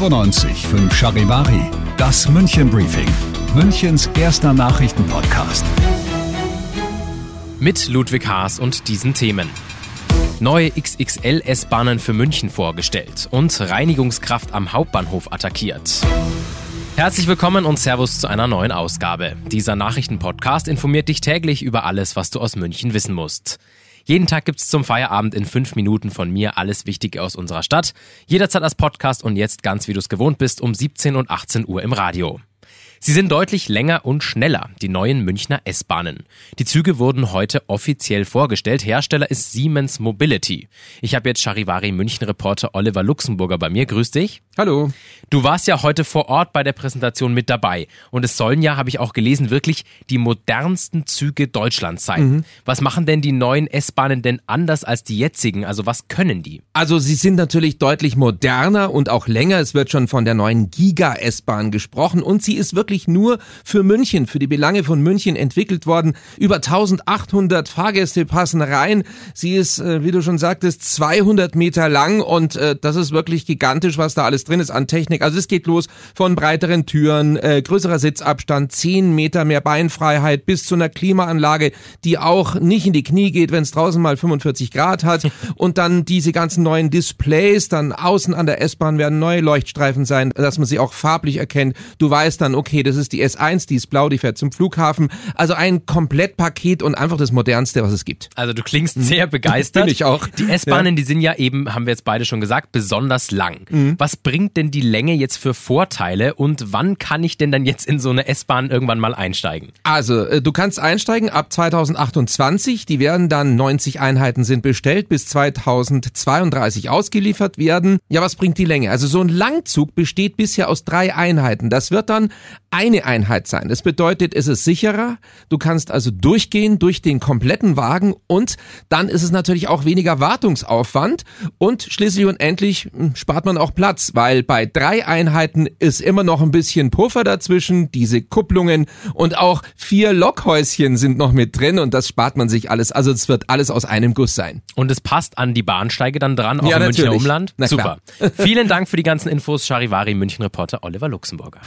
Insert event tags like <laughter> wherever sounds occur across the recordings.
fünf Charivari, das München Briefing, Münchens erster Nachrichtenpodcast. Mit Ludwig Haas und diesen Themen. Neue XXL S-Bahnen für München vorgestellt und Reinigungskraft am Hauptbahnhof attackiert. Herzlich willkommen und Servus zu einer neuen Ausgabe. Dieser Nachrichtenpodcast informiert dich täglich über alles, was du aus München wissen musst. Jeden Tag gibt's zum Feierabend in fünf Minuten von mir alles Wichtige aus unserer Stadt. Jederzeit als Podcast und jetzt ganz wie du es gewohnt bist um 17 und 18 Uhr im Radio. Sie sind deutlich länger und schneller, die neuen Münchner S-Bahnen. Die Züge wurden heute offiziell vorgestellt. Hersteller ist Siemens Mobility. Ich habe jetzt Charivari München Reporter Oliver Luxemburger bei mir. Grüß dich. Hallo. Du warst ja heute vor Ort bei der Präsentation mit dabei und es sollen ja, habe ich auch gelesen, wirklich die modernsten Züge Deutschlands sein. Mhm. Was machen denn die neuen S-Bahnen denn anders als die jetzigen? Also was können die? Also sie sind natürlich deutlich moderner und auch länger. Es wird schon von der neuen Giga-S-Bahn gesprochen und sie ist wirklich wirklich nur für München, für die Belange von München entwickelt worden. Über 1800 Fahrgäste passen rein. Sie ist, äh, wie du schon sagtest, 200 Meter lang und äh, das ist wirklich gigantisch, was da alles drin ist an Technik. Also es geht los von breiteren Türen, äh, größerer Sitzabstand, 10 Meter mehr Beinfreiheit bis zu einer Klimaanlage, die auch nicht in die Knie geht, wenn es draußen mal 45 Grad hat. <laughs> Und dann diese ganzen neuen Displays, dann außen an der S-Bahn werden neue Leuchtstreifen sein, dass man sie auch farblich erkennt. Du weißt dann, okay, okay, das ist die S1, die ist blau, die fährt zum Flughafen. Also ein Komplettpaket und einfach das modernste, was es gibt. Also du klingst mhm. sehr begeistert. Bin ich auch. Die S-Bahnen, ja. die sind ja eben, haben wir jetzt beide schon gesagt, besonders lang. Mhm. Was bringt denn die Länge jetzt für Vorteile und wann kann ich denn dann jetzt in so eine S-Bahn irgendwann mal einsteigen? Also, äh, du kannst einsteigen ab 2028. Die werden dann 90 Einheiten sind bestellt, bis 2032 ausgeliefert werden. Ja, was bringt die Länge? Also so ein Langzug besteht bisher aus drei Einheiten. Das wird dann eine Einheit sein. Das bedeutet, es ist sicherer. Du kannst also durchgehen durch den kompletten Wagen und dann ist es natürlich auch weniger Wartungsaufwand und schließlich und endlich hm, spart man auch Platz, weil bei drei Einheiten ist immer noch ein bisschen Puffer dazwischen, diese Kupplungen und auch vier Lokhäuschen sind noch mit drin und das spart man sich alles. Also es wird alles aus einem Guss sein. Und es passt an die Bahnsteige dann dran, auch ja, im natürlich. Münchner Umland? Na, Super. <laughs> Vielen Dank für die ganzen Infos, Charivari München Reporter Oliver Luxemburger.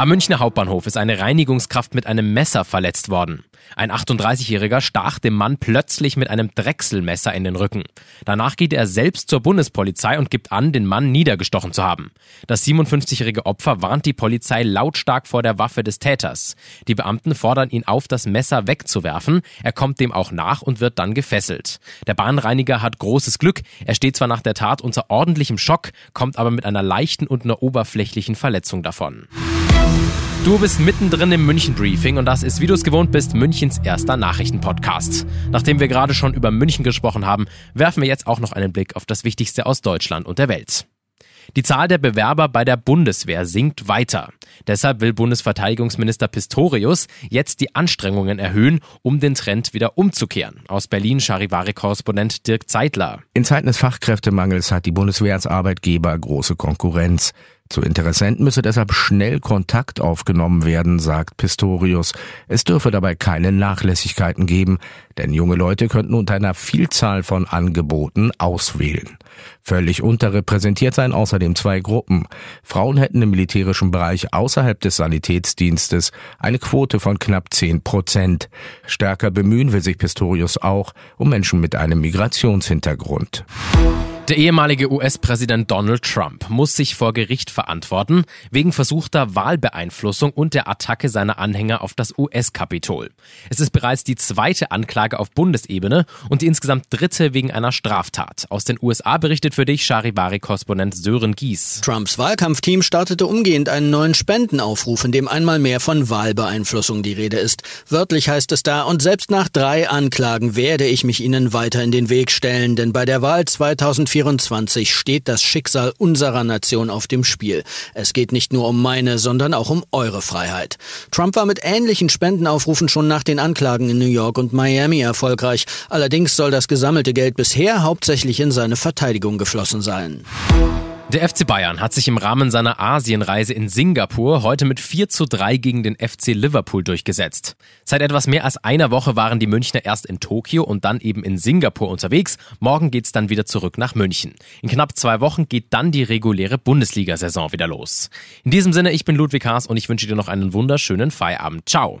Am Münchner Hauptbahnhof ist eine Reinigungskraft mit einem Messer verletzt worden. Ein 38-Jähriger stach dem Mann plötzlich mit einem Drechselmesser in den Rücken. Danach geht er selbst zur Bundespolizei und gibt an, den Mann niedergestochen zu haben. Das 57-jährige Opfer warnt die Polizei lautstark vor der Waffe des Täters. Die Beamten fordern ihn auf, das Messer wegzuwerfen. Er kommt dem auch nach und wird dann gefesselt. Der Bahnreiniger hat großes Glück. Er steht zwar nach der Tat unter ordentlichem Schock, kommt aber mit einer leichten und einer oberflächlichen Verletzung davon. Du bist mittendrin im München Briefing und das ist, wie du es gewohnt bist, Münchens erster Nachrichtenpodcast. Nachdem wir gerade schon über München gesprochen haben, werfen wir jetzt auch noch einen Blick auf das Wichtigste aus Deutschland und der Welt. Die Zahl der Bewerber bei der Bundeswehr sinkt weiter. Deshalb will Bundesverteidigungsminister Pistorius jetzt die Anstrengungen erhöhen, um den Trend wieder umzukehren. Aus Berlin Charivari-Korrespondent Dirk Zeitler. In Zeiten des Fachkräftemangels hat die Bundeswehr als Arbeitgeber große Konkurrenz. Zu Interessenten müsse deshalb schnell Kontakt aufgenommen werden, sagt Pistorius. Es dürfe dabei keine Nachlässigkeiten geben, denn junge Leute könnten unter einer Vielzahl von Angeboten auswählen. Völlig unterrepräsentiert seien außerdem zwei Gruppen. Frauen hätten im militärischen Bereich außerhalb des Sanitätsdienstes eine Quote von knapp zehn Prozent. Stärker bemühen will sich Pistorius auch um Menschen mit einem Migrationshintergrund. Der ehemalige US-Präsident Donald Trump muss sich vor Gericht verantworten wegen versuchter Wahlbeeinflussung und der Attacke seiner Anhänger auf das US-Kapitol. Es ist bereits die zweite Anklage auf Bundesebene und die insgesamt dritte wegen einer Straftat. Aus den USA berichtet für dich Charivari-Korrespondent Sören Gies. Trumps Wahlkampfteam startete umgehend einen neuen Spendenaufruf, in dem einmal mehr von Wahlbeeinflussung die Rede ist. Wörtlich heißt es da, und selbst nach drei Anklagen werde ich mich ihnen weiter in den Weg stellen, denn bei der Wahl 2024 2024 steht das Schicksal unserer Nation auf dem Spiel. Es geht nicht nur um meine, sondern auch um eure Freiheit. Trump war mit ähnlichen Spendenaufrufen schon nach den Anklagen in New York und Miami erfolgreich. Allerdings soll das gesammelte Geld bisher hauptsächlich in seine Verteidigung geflossen sein. Der FC Bayern hat sich im Rahmen seiner Asienreise in Singapur heute mit 4 zu 3 gegen den FC Liverpool durchgesetzt. Seit etwas mehr als einer Woche waren die Münchner erst in Tokio und dann eben in Singapur unterwegs. Morgen geht's dann wieder zurück nach München. In knapp zwei Wochen geht dann die reguläre Bundesliga-Saison wieder los. In diesem Sinne, ich bin Ludwig Haas und ich wünsche dir noch einen wunderschönen Feierabend. Ciao.